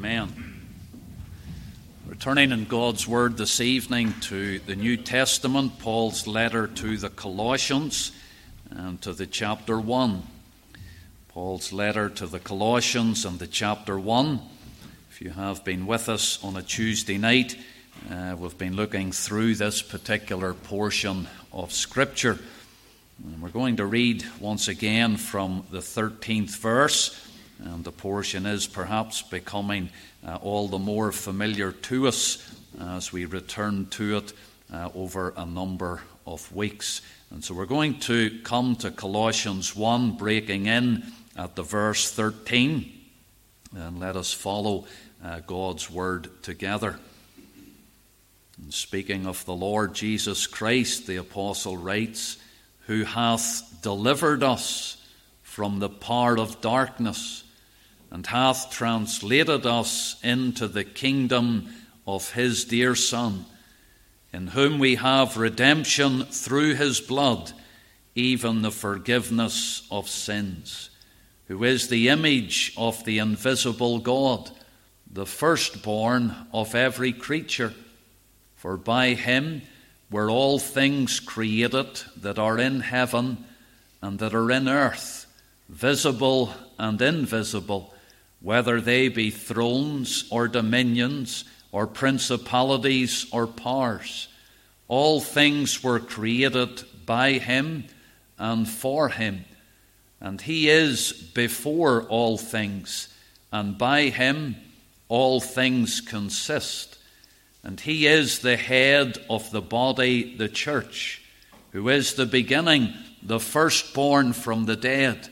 Amen. Returning in God's Word this evening to the New Testament, Paul's letter to the Colossians and to the chapter 1. Paul's letter to the Colossians and the chapter 1. If you have been with us on a Tuesday night, uh, we've been looking through this particular portion of Scripture. And we're going to read once again from the 13th verse, and the portion is perhaps becoming uh, all the more familiar to us as we return to it uh, over a number of weeks. And so we're going to come to Colossians 1, breaking in at the verse 13, and let us follow uh, God's word together. And speaking of the Lord Jesus Christ, the apostle writes, Who hath delivered us from the power of darkness, and hath translated us into the kingdom of his dear Son, in whom we have redemption through his blood, even the forgiveness of sins, who is the image of the invisible God, the firstborn of every creature. For by him were all things created that are in heaven and that are in earth, visible and invisible, whether they be thrones or dominions or principalities or powers. All things were created by him and for him. And he is before all things, and by him all things consist. And he is the head of the body, the church, who is the beginning, the firstborn from the dead,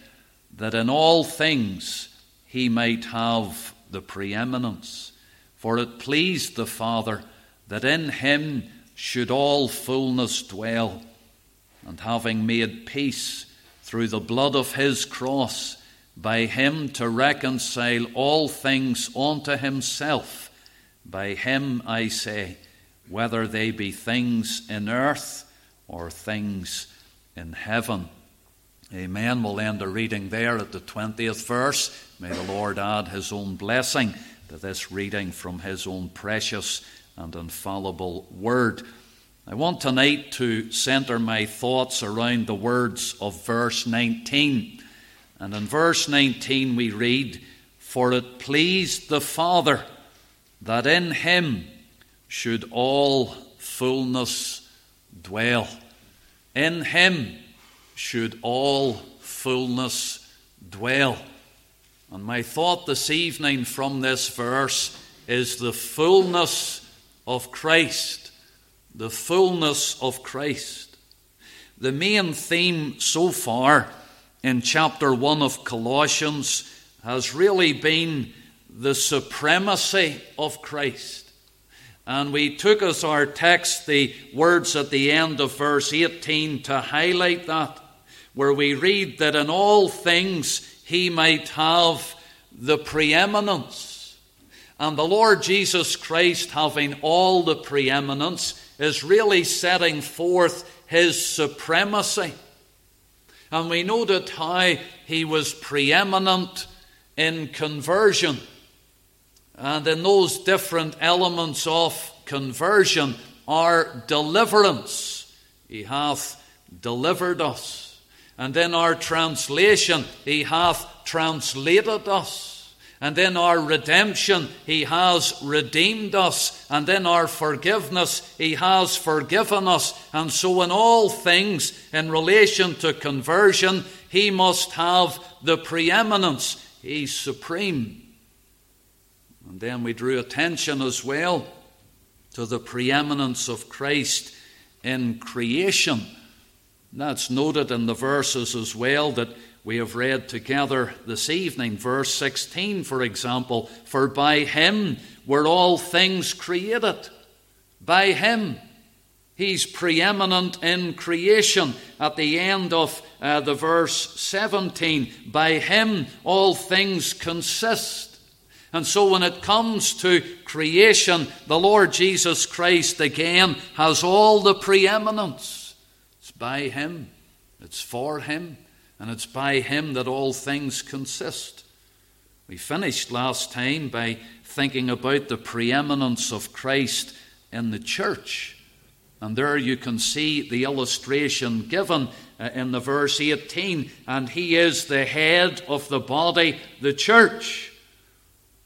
that in all things he might have the preeminence. For it pleased the Father that in him should all fullness dwell, and having made peace through the blood of his cross, by him to reconcile all things unto himself by him, I say, whether they be things in earth or things in heaven. Amen. We'll end the reading there at the 20th verse. May the Lord add his own blessing to this reading from his own precious and infallible word. I want tonight to center my thoughts around the words of verse 19. And in verse 19 we read, For it pleased the Father that in him should all fullness dwell. In him should all fullness dwell. And my thought this evening from this verse is the fullness of Christ. The fullness of Christ. The main theme so far in chapter 1 of Colossians has really been the supremacy of Christ. And we took as our text the words at the end of verse 18 to highlight that, where we read that in all things he might have the preeminence. And the Lord Jesus Christ, having all the preeminence, is really setting forth his supremacy. And we noted how he was preeminent in conversion. And in those different elements of conversion are deliverance. He hath delivered us. And in our translation, He hath translated us. And in our redemption, He has redeemed us. And in our forgiveness, He has forgiven us. And so, in all things in relation to conversion, He must have the preeminence. He's supreme. And then we drew attention as well to the preeminence of Christ in creation. That's noted in the verses as well that we have read together this evening. Verse 16, for example, for by him were all things created. By him. He's preeminent in creation. At the end of uh, the verse 17, by him all things consist. And so when it comes to creation, the Lord Jesus Christ again has all the preeminence. It's by Him, it's for Him, and it's by Him that all things consist. We finished last time by thinking about the preeminence of Christ in the church. And there you can see the illustration given uh, in the verse 18. And he is the head of the body, the church.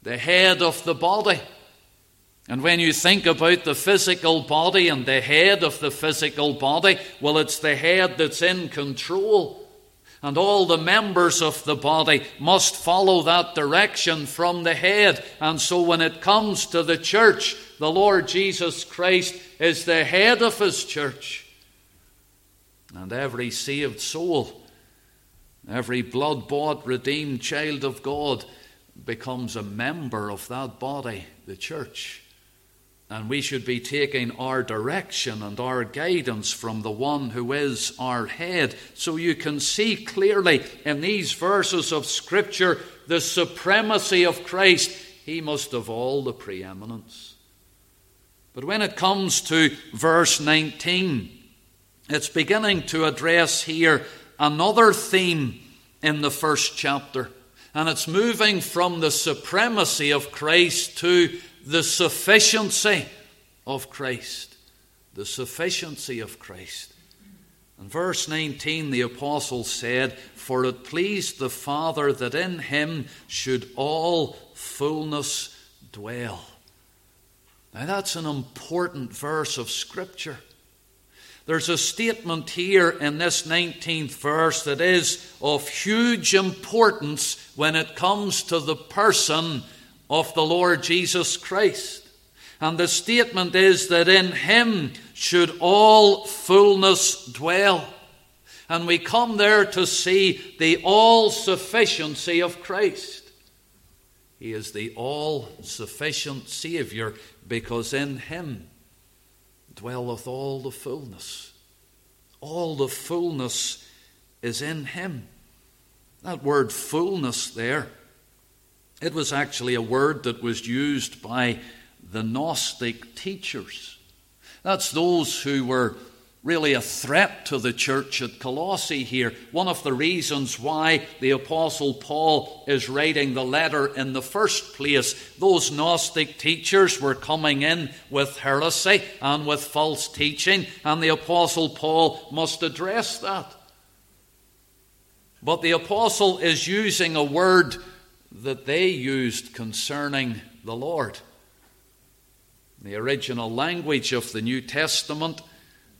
The head of the body. And when you think about the physical body and the head of the physical body, well, it's the head that's in control. And all the members of the body must follow that direction from the head. And so when it comes to the church, the Lord Jesus Christ is the head of his church. And every saved soul, every blood bought, redeemed child of God becomes a member of that body, the church. And we should be taking our direction and our guidance from the one who is our head. So you can see clearly in these verses of Scripture the supremacy of Christ. He must have all the preeminence. But when it comes to verse 19, it's beginning to address here another theme in the first chapter. And it's moving from the supremacy of Christ to the sufficiency of Christ. The sufficiency of Christ. In verse 19, the apostle said, For it pleased the Father that in him should all fullness dwell. Now, that's an important verse of Scripture. There's a statement here in this 19th verse that is of huge importance when it comes to the person of the Lord Jesus Christ. And the statement is that in him should all fullness dwell. And we come there to see the all sufficiency of Christ. He is the all sufficient Saviour because in him dwelleth all the fullness. All the fullness is in him. That word fullness there it was actually a word that was used by the Gnostic teachers. That's those who were really a threat to the church at Colossae here. One of the reasons why the Apostle Paul is writing the letter in the first place. Those Gnostic teachers were coming in with heresy and with false teaching, and the Apostle Paul must address that. But the Apostle is using a word that they used concerning the Lord. The original language of the New Testament,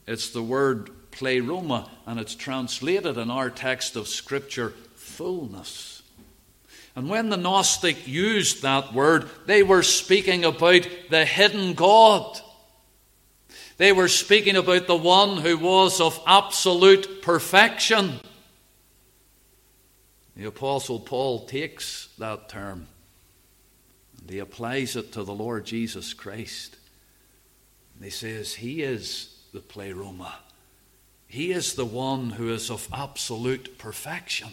it's the word pleroma, and it's translated in our text of Scripture, fullness. And when the Gnostic used that word, they were speaking about the hidden God. They were speaking about the one who was of absolute perfection. The Apostle Paul takes that term and he applies it to the Lord Jesus Christ. And he says, He is the pleroma. He is the one who is of absolute perfection.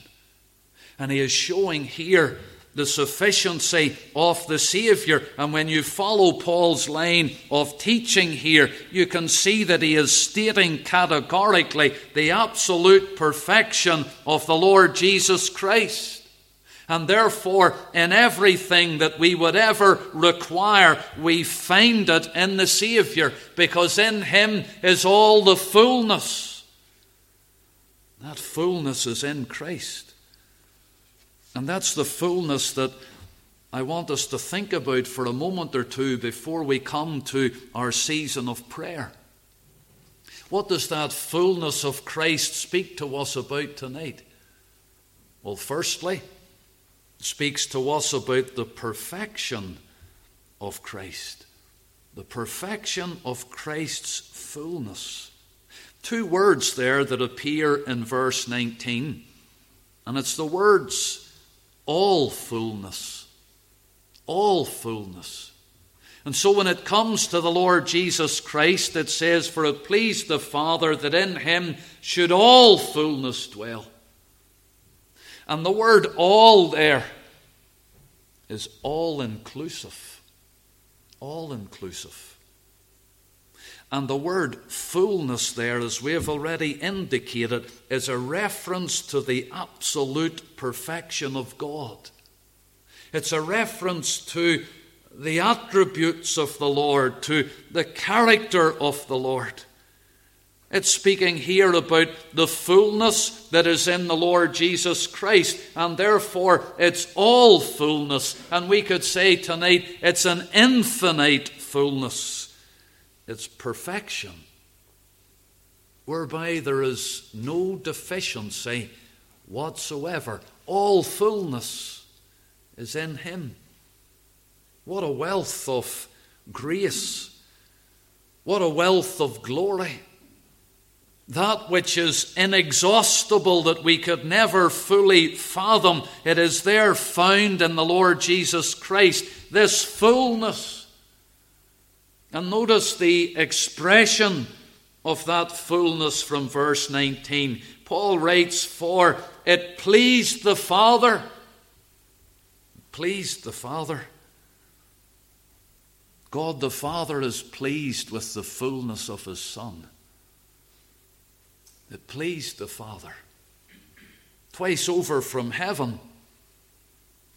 And he is showing here the sufficiency of the Saviour. And when you follow Paul's line of teaching here, you can see that he is stating categorically the absolute perfection of the Lord Jesus Christ. And therefore, in everything that we would ever require, we find it in the Saviour, because in Him is all the fullness. That fullness is in Christ. And that's the fullness that I want us to think about for a moment or two before we come to our season of prayer. What does that fullness of Christ speak to us about tonight? Well, firstly, it speaks to us about the perfection of Christ. The perfection of Christ's fullness. Two words there that appear in verse 19, and it's the words all fullness. All fullness. And so when it comes to the Lord Jesus Christ, it says, For it pleased the Father that in him should all fullness dwell. And the word all there is all inclusive. All inclusive. And the word fullness there, as we have already indicated, is a reference to the absolute perfection of God. It's a reference to the attributes of the Lord, to the character of the Lord. It's speaking here about the fullness that is in the Lord Jesus Christ, and therefore it's all fullness. And we could say tonight it's an infinite fullness, it's perfection, whereby there is no deficiency whatsoever. All fullness is in Him. What a wealth of grace! What a wealth of glory! that which is inexhaustible that we could never fully fathom, it is there found in the Lord Jesus Christ, this fullness. And notice the expression of that fullness from verse 19. Paul writes, For it pleased the Father. Pleased the Father. God the Father is pleased with the fullness of His Son It pleased the Father. Twice over from heaven,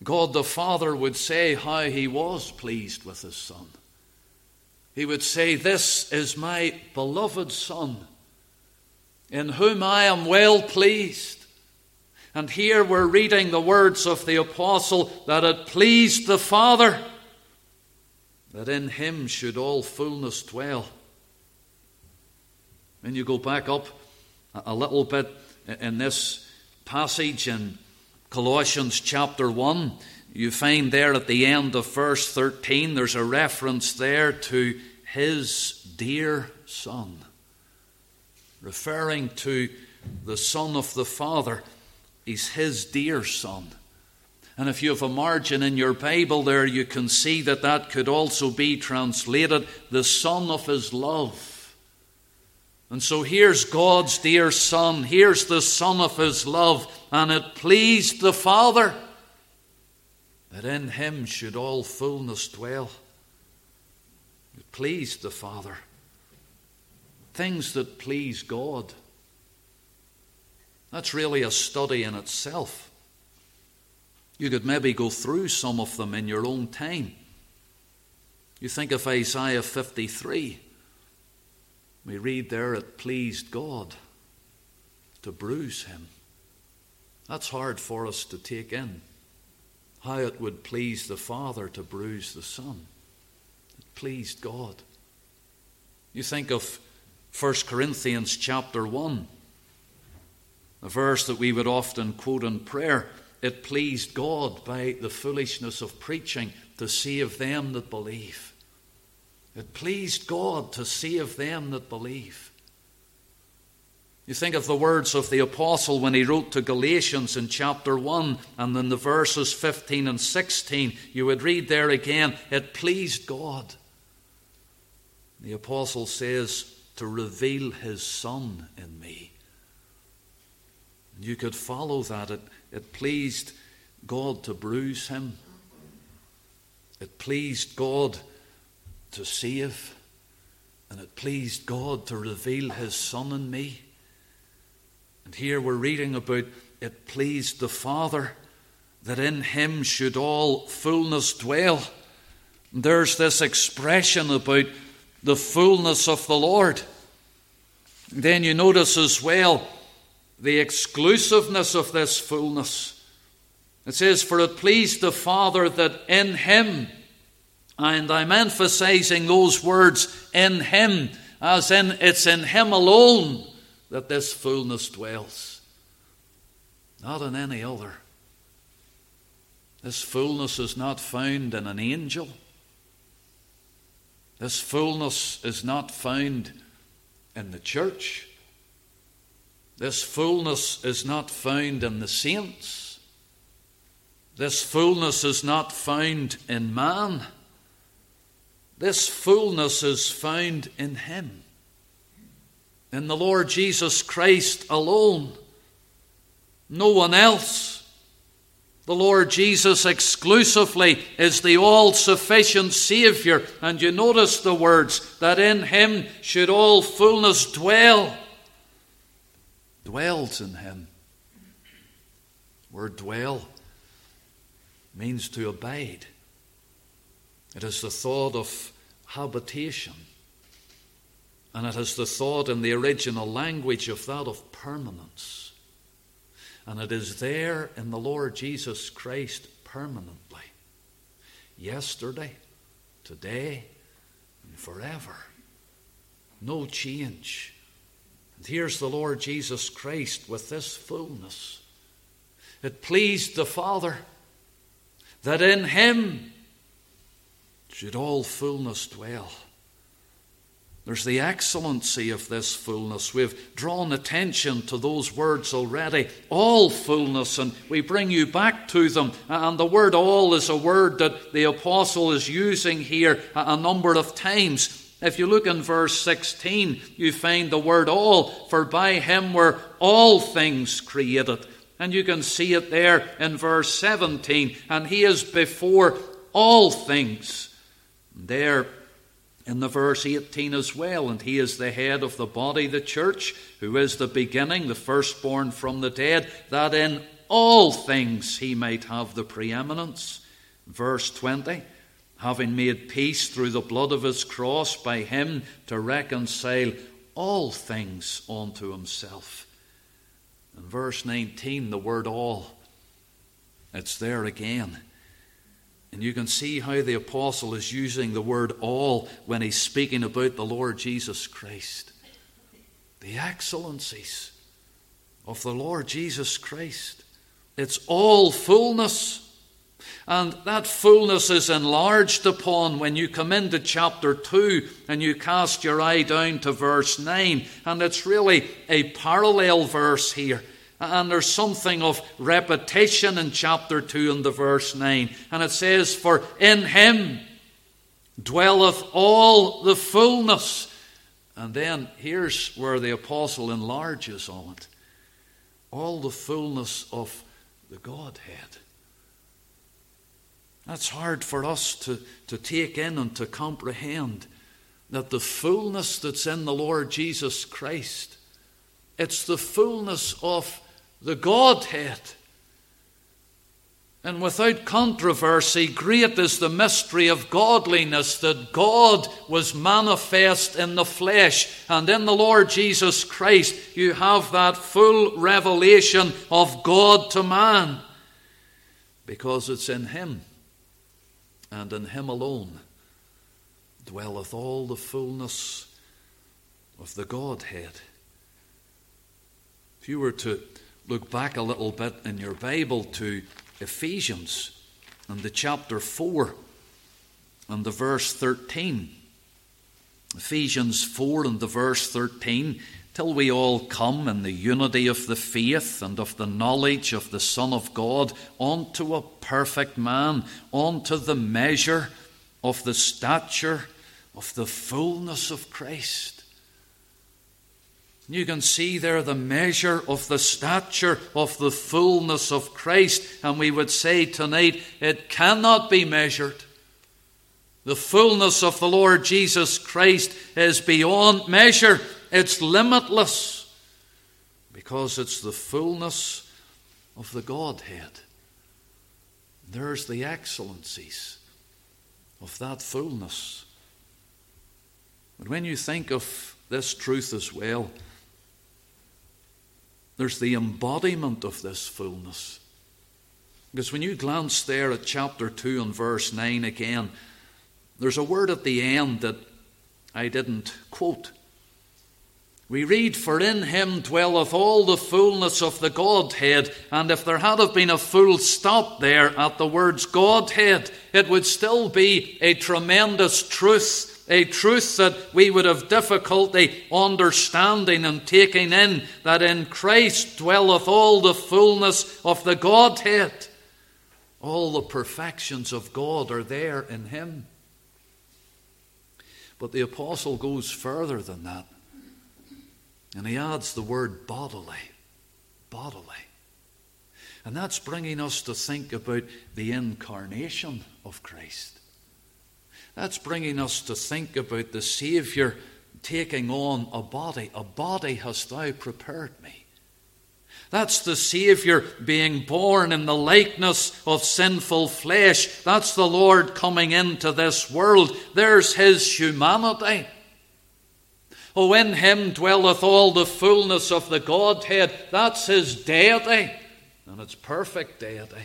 God the Father would say how he was pleased with his Son. He would say, This is my beloved Son, in whom I am well pleased. And here we're reading the words of the apostle that it pleased the Father that in him should all fullness dwell. And you go back up a little bit in this passage in Colossians chapter 1. You find there at the end of verse 13, there's a reference there to his dear Son, referring to the Son of the Father. He's his dear Son. And if you have a margin in your Bible there, you can see that that could also be translated the Son of His love. And so here's God's dear Son. Here's the Son of His love. And it pleased the Father that in Him should all fullness dwell. It pleased the Father. Things that please God. That's really a study in itself. You could maybe go through some of them in your own time. You think of Isaiah 53. We read there it pleased God to bruise him. That's hard for us to take in. How it would please the Father to bruise the Son. It pleased God. You think of 1 Corinthians chapter 1, a verse that we would often quote in prayer. It pleased God by the foolishness of preaching to save them that believe. It pleased God to save them that believe. You think of the words of the apostle when he wrote to Galatians in chapter 1 and then the verses 15 and 16. You would read there again, it pleased God. The apostle says, to reveal his Son in me. You could follow that. It, it pleased God to bruise him, it pleased God to save, and it pleased God to reveal His Son in me. And here we're reading about it pleased the Father that in Him should all fullness dwell. And there's this expression about the fullness of the Lord. Then you notice as well the exclusiveness of this fullness. It says, For it pleased the Father that in Him and I'm emphasizing those words in Him, as in it's in Him alone that this fullness dwells, not in any other. This fullness is not found in an angel. This fullness is not found in the church. This fullness is not found in the saints. This fullness is not found in man. This fullness is found in Him, in the Lord Jesus Christ alone, no one else. The Lord Jesus exclusively is the all sufficient Saviour. And you notice the words that in Him should all fullness dwell. Dwells in Him. Word dwell means to abide. It is the thought of habitation. And it has the thought in the original language of that of permanence. And it is there in the Lord Jesus Christ permanently. Yesterday, today, and forever. No change. And here's the Lord Jesus Christ with this fullness. It pleased the Father that in him should all fullness dwell. There's the excellency of this fullness. We've drawn attention to those words already. All fullness, and we bring you back to them. And the word all is a word that the apostle is using here a number of times. If you look in verse 16, you find the word all, for by him were all things created. And you can see it there in verse 17. And he is before all things. There in the verse 18 as well. And he is the head of the body, the church, who is the beginning, the firstborn from the dead, that in all things he might have the preeminence. Verse 20 having made peace through the blood of his cross by him to reconcile all things unto himself. In verse 19, the word all, it's there again. And you can see how the apostle is using the word all when he's speaking about the Lord Jesus Christ. The excellencies of the Lord Jesus Christ. It's all fullness. And that fullness is enlarged upon when you come into chapter 2 and you cast your eye down to verse 9. And it's really a parallel verse here. And there's something of repetition in chapter 2 and the verse 9. And it says, For in him dwelleth all the fullness. And then here's where the apostle enlarges on it all the fullness of the Godhead. That's hard for us to, to take in and to comprehend that the fullness that's in the Lord Jesus Christ, it's the fullness of the Godhead. And without controversy, great is the mystery of godliness that God was manifest in the flesh. And in the Lord Jesus Christ, you have that full revelation of God to man. Because it's in Him and in Him alone dwelleth all the fullness of the Godhead. If you were to look back a little bit in your Bible to Ephesians and the chapter 4 and the verse 13. Ephesians 4 and the verse 13, till we all come in the unity of the faith and of the knowledge of the Son of God unto a perfect man, unto the measure of the stature of the fullness of Christ. You can see there the measure of the stature of the fullness of Christ, and we would say tonight it cannot be measured. The fullness of the Lord Jesus Christ is beyond measure, it's limitless, because it's the fullness of the Godhead. There's the excellencies of that fullness. But when you think of this truth as well, there's the embodiment of this fullness. Because when you glance there at chapter 2 and verse 9 again, there's a word at the end that I didn't quote. We read, For in him dwelleth all the fullness of the Godhead. And if there had have been a full stop there at the words Godhead, it would still be a tremendous truth a truth that we would have difficulty understanding and taking in that in Christ dwelleth all the fullness of the Godhead. All the perfections of God are there in Him. But the apostle goes further than that. And he adds the word bodily. Bodily. And that's bringing us to think about the incarnation of Christ. That's bringing us to think about the Saviour taking on a body. A body hast thou prepared me. That's the Saviour being born in the likeness of sinful flesh. That's the Lord coming into this world. There's His humanity. Oh, in Him dwelleth all the fullness of the Godhead. That's His deity. And it's perfect deity.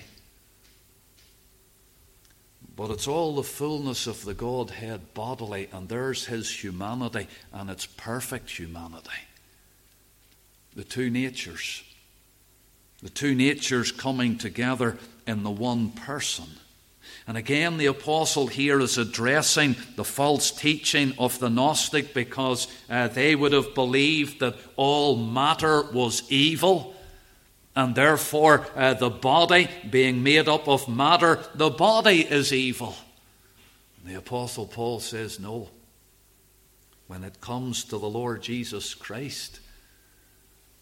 But it's all the fullness of the Godhead bodily, and there's His humanity, and it's perfect humanity. The two natures. The two natures coming together in the one person. And again, the apostle here is addressing the false teaching of the Gnostic because uh, they would have believed that all matter was evil. And therefore, uh, the body being made up of matter, the body is evil. And the Apostle Paul says, no. When it comes to the Lord Jesus Christ,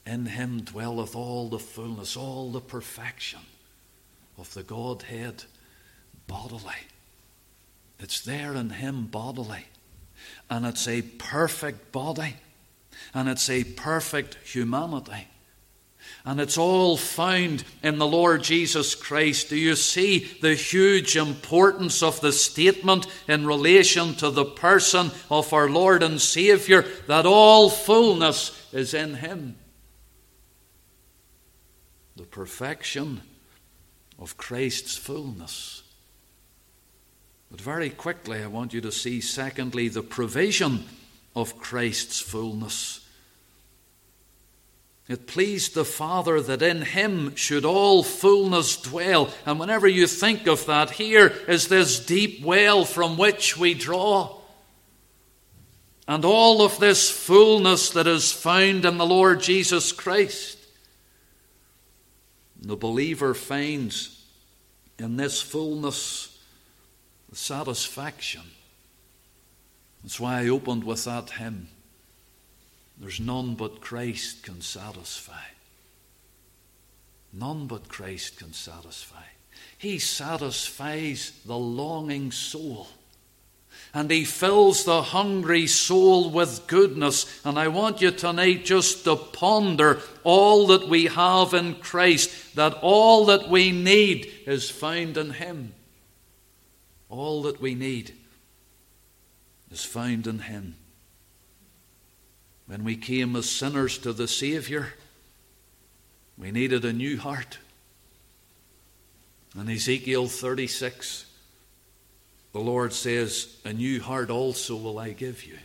in him dwelleth all the fullness, all the perfection of the Godhead bodily. It's there in him bodily. And it's a perfect body. And it's a perfect humanity. And it's all found in the Lord Jesus Christ. Do you see the huge importance of the statement in relation to the person of our Lord and Saviour that all fullness is in Him? the perfection of Christ's fullness. But very quickly, I want you to see, secondly, the provision of Christ's fullness. It pleased the Father that in him should all fullness dwell. And whenever you think of that, here is this deep well from which we draw. And all of this fullness that is found in the Lord Jesus Christ. The believer finds in this fullness the satisfaction. That's why I opened with that hymn. There's none but Christ can satisfy. None but Christ can satisfy. He satisfies the longing soul and He fills the hungry soul with goodness. And I want you tonight just to ponder all that we have in Christ, that all that we need is found in Him. All that we need is found in Him. When we came as sinners to the Saviour, we needed a new heart. In Ezekiel 36, the Lord says, A new heart also will I give you.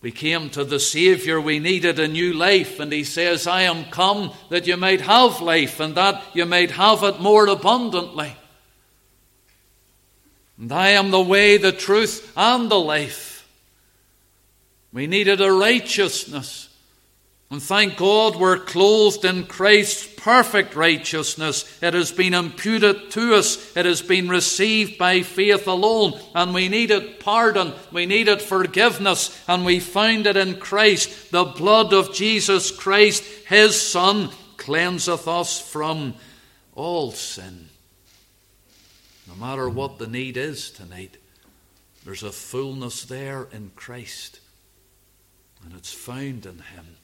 We came to the Saviour, we needed a new life, and He says, I am come that you might have life, and that you might have it more abundantly. And I am the way, the truth, and the life. We needed a righteousness. And thank God we're clothed in Christ's perfect righteousness. It has been imputed to us. It has been received by faith alone. And we needed pardon. We needed forgiveness. And we find it in Christ. The blood of Jesus Christ, His Son, cleanseth us from all sin. No matter what the need is tonight, there's a fullness there in Christ. And it's found in Him.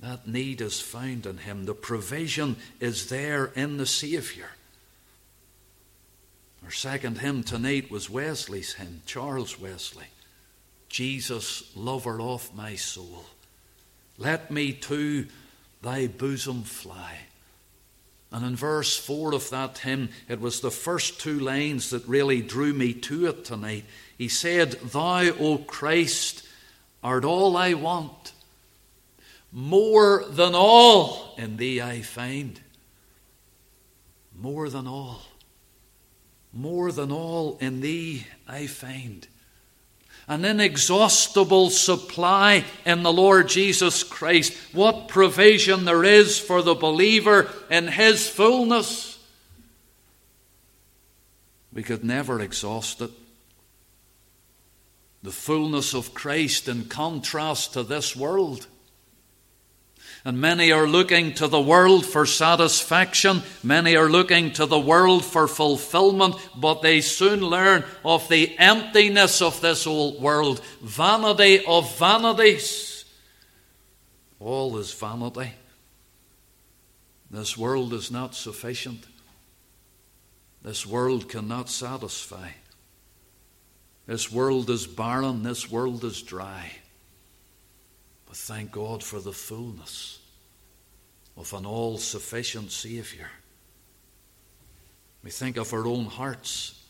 That need is found in Him. The provision is there in the Saviour. Our second hymn tonight was Wesley's hymn, Charles Wesley. Jesus, lover of my soul, let me to thy bosom fly. And in verse 4 of that hymn, it was the first two lines that really drew me to it tonight. He said, Thou, O Christ, art all I want. More than all in thee I find. More than all. More than all in thee I find. An inexhaustible supply in the Lord Jesus Christ. What provision there is for the believer in his fullness. We could never exhaust it. The fullness of Christ in contrast to this world. And many are looking to the world for satisfaction. Many are looking to the world for fulfillment, but they soon learn of the emptiness of this old world. Vanity of vanities. All is vanity. This world is not sufficient. This world cannot satisfy. This world is barren. This world is dry. But thank God for the fullness of an all sufficient Saviour. We think of our own hearts,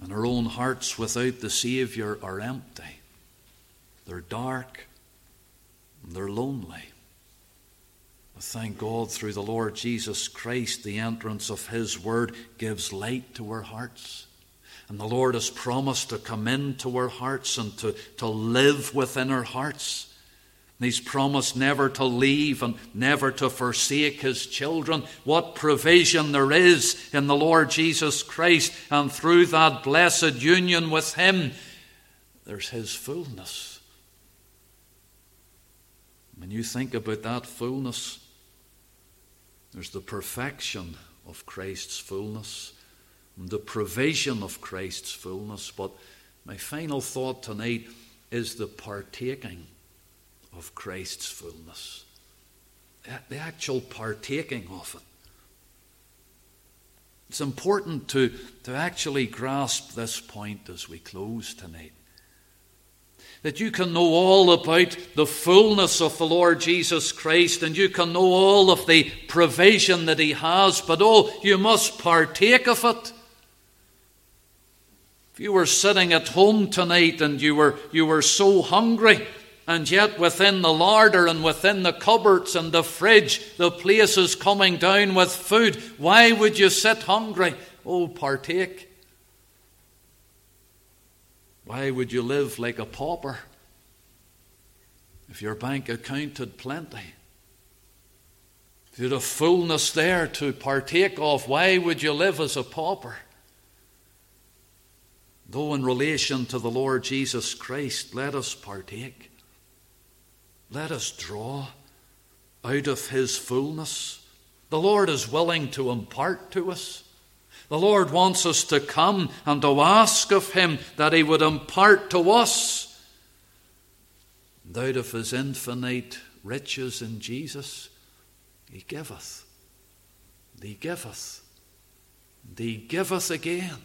and our own hearts without the Saviour are empty. They're dark, and they're lonely. But thank God through the Lord Jesus Christ, the entrance of His Word gives light to our hearts. And the Lord has promised to come into our hearts and to, to live within our hearts. And He's promised never to leave and never to forsake his children. What provision there is in the Lord Jesus Christ, and through that blessed union with him, there's his fullness. When you think about that fullness, there's the perfection of Christ's fullness the provision of Christ's fullness. But my final thought tonight is the partaking of Christ's fullness. The actual partaking of it. It's important to, to actually grasp this point as we close tonight. That you can know all about the fullness of the Lord Jesus Christ and you can know all of the provision that He has, but oh, you must partake of it. If you were sitting at home tonight and you were, you were so hungry and yet, within the larder and within the cupboards and the fridge, the place is coming down with food. Why would you sit hungry? Oh, partake. Why would you live like a pauper if your bank account had plenty? If you had a fullness there to partake of, why would you live as a pauper? Though, in relation to the Lord Jesus Christ, let us partake. Let us draw out of His fullness. The Lord is willing to impart to us. The Lord wants us to come and to ask of Him that He would impart to us. And out of His infinite riches in Jesus, He giveth. He giveth. He giveth again.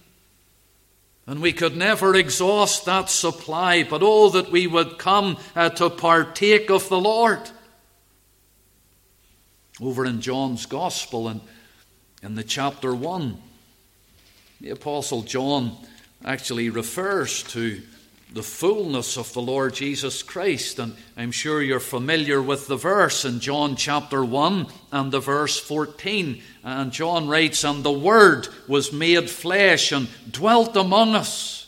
And we could never exhaust that supply, but oh, that we would come uh, to partake of the Lord. Over in John's Gospel, and in the chapter 1, the Apostle John actually refers to the fullness of the Lord Jesus Christ. And I'm sure you're familiar with the verse in John chapter 1 and the verse 14. And John writes, And the Word was made flesh and dwelt among us.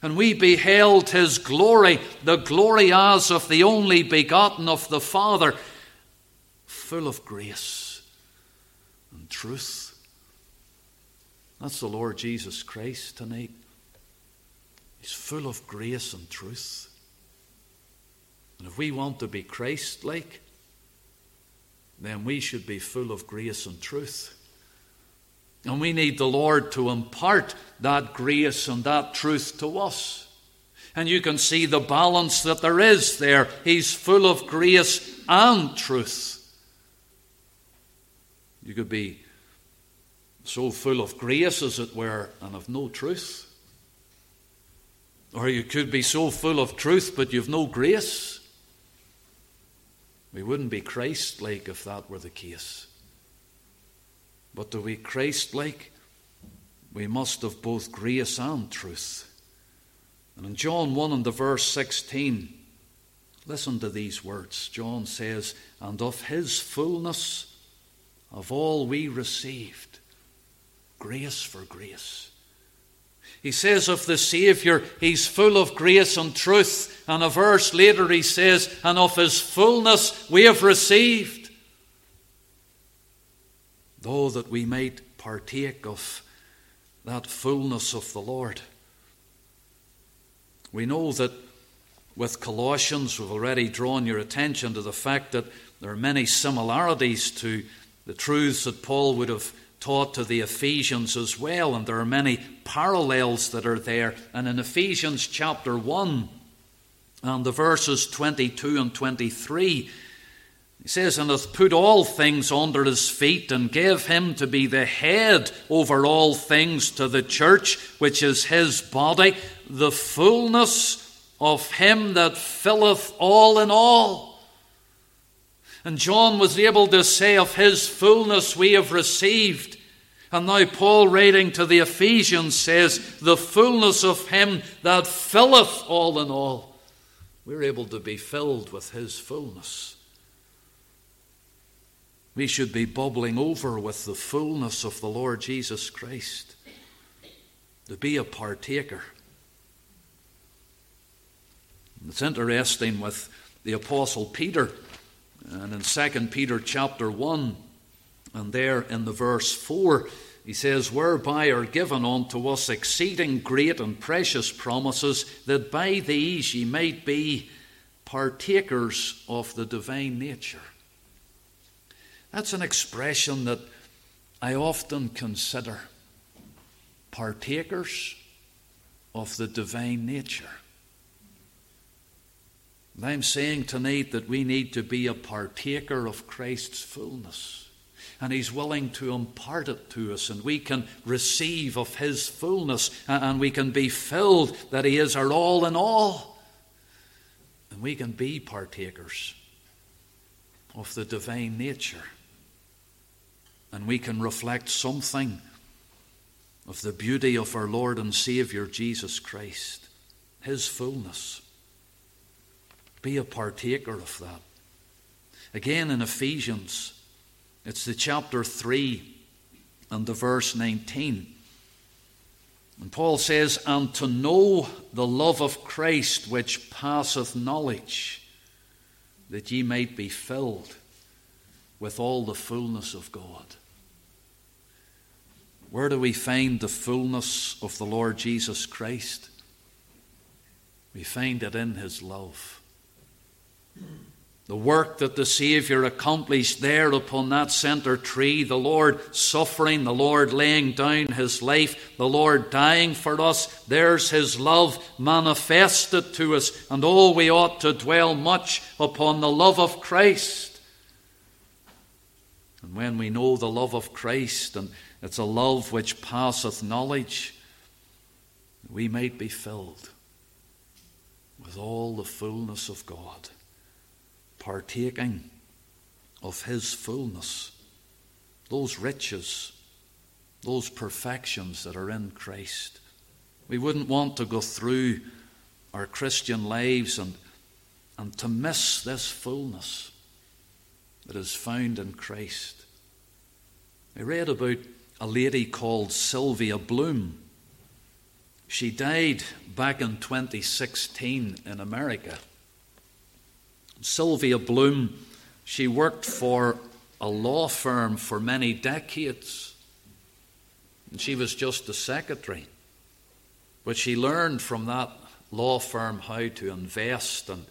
And we beheld his glory, the glory as of the only begotten of the Father, full of grace and truth. That's the Lord Jesus Christ tonight. He's full of grace and truth. And if we want to be Christ like, then we should be full of grace and truth. And we need the Lord to impart that grace and that truth to us. And you can see the balance that there is there. He's full of grace and truth. You could be so full of grace, as it were, and of no truth. Or you could be so full of truth, but you've no grace. We wouldn't be Christ like if that were the case. But to be Christ like, we must have both grace and truth. And in John 1 and the verse 16, listen to these words. John says, And of his fullness of all we received, grace for grace. He says of the Saviour, He's full of grace and truth. And a verse later he says, And of His fullness we have received. Though that we might partake of that fullness of the Lord. We know that with Colossians, we've already drawn your attention to the fact that there are many similarities to the truths that Paul would have taught to the Ephesians as well, and there are many parallels that are there. And in Ephesians chapter 1, and the verses 22 and 23, He says, and hath put all things under his feet, and gave him to be the head over all things to the church, which is his body, the fullness of him that filleth all in all. And John was able to say, Of his fullness we have received. And now Paul, writing to the Ephesians, says, The fullness of him that filleth all in all. We're able to be filled with his fullness. We should be bubbling over with the fullness of the Lord Jesus Christ, to be a partaker. It's interesting with the Apostle Peter, and in 2 Peter chapter 1, and there in the verse 4, he says, Whereby are given unto us exceeding great and precious promises, that by these ye might be partakers of the divine nature. That's an expression that I often consider partakers of the divine nature. And I'm saying tonight that we need to be a partaker of Christ's fullness. And He's willing to impart it to us, and we can receive of His fullness, and we can be filled that He is our all in all. And we can be partakers of the divine nature and we can reflect something of the beauty of our Lord and Saviour Jesus Christ, His fullness. Be a partaker of that. Again in Ephesians, it's the chapter 3 and the verse 19. And Paul says, And to know the love of Christ which passeth knowledge, that ye might be filled with all the fullness of God. Where do we find the fullness of the Lord Jesus Christ? We find it in His love. The work that the Saviour accomplished there upon that centre tree, the Lord suffering, the Lord laying down His life, the Lord dying for us, there's His love manifested to us, and oh, we ought to dwell much upon the love of Christ. And when we know the love of Christ and it's a love which passeth knowledge. We might be filled with all the fullness of God, partaking of His fullness, those riches, those perfections that are in Christ. We wouldn't want to go through our Christian lives and, and to miss this fullness that is found in Christ. I read about a lady called Sylvia Bloom. She died back in 2016 in America. Sylvia Bloom, she worked for a law firm for many decades. And she was just a secretary. But she learned from that law firm how to invest. And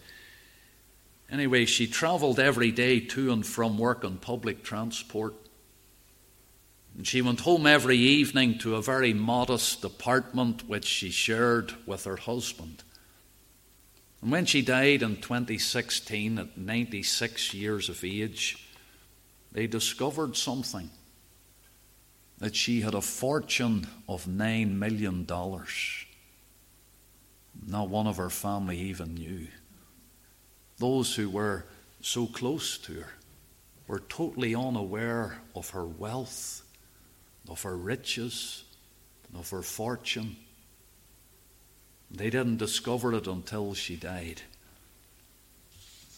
anyway, she traveled every day to and from work on public transport. And she went home every evening to a very modest apartment which she shared with her husband. And when she died in 2016 at 96 years of age, they discovered something that she had a fortune of $9 million. Not one of her family even knew. Those who were so close to her were totally unaware of her wealth of her riches, of her fortune. They didn't discover it until she died.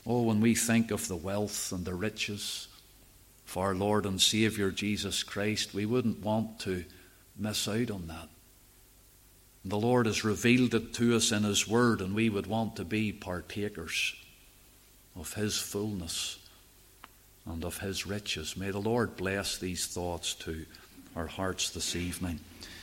Oh, when we think of the wealth and the riches of our Lord and Saviour Jesus Christ, we wouldn't want to miss out on that. The Lord has revealed it to us in His Word, and we would want to be partakers of His fullness and of His riches. May the Lord bless these thoughts to our hearts this evening.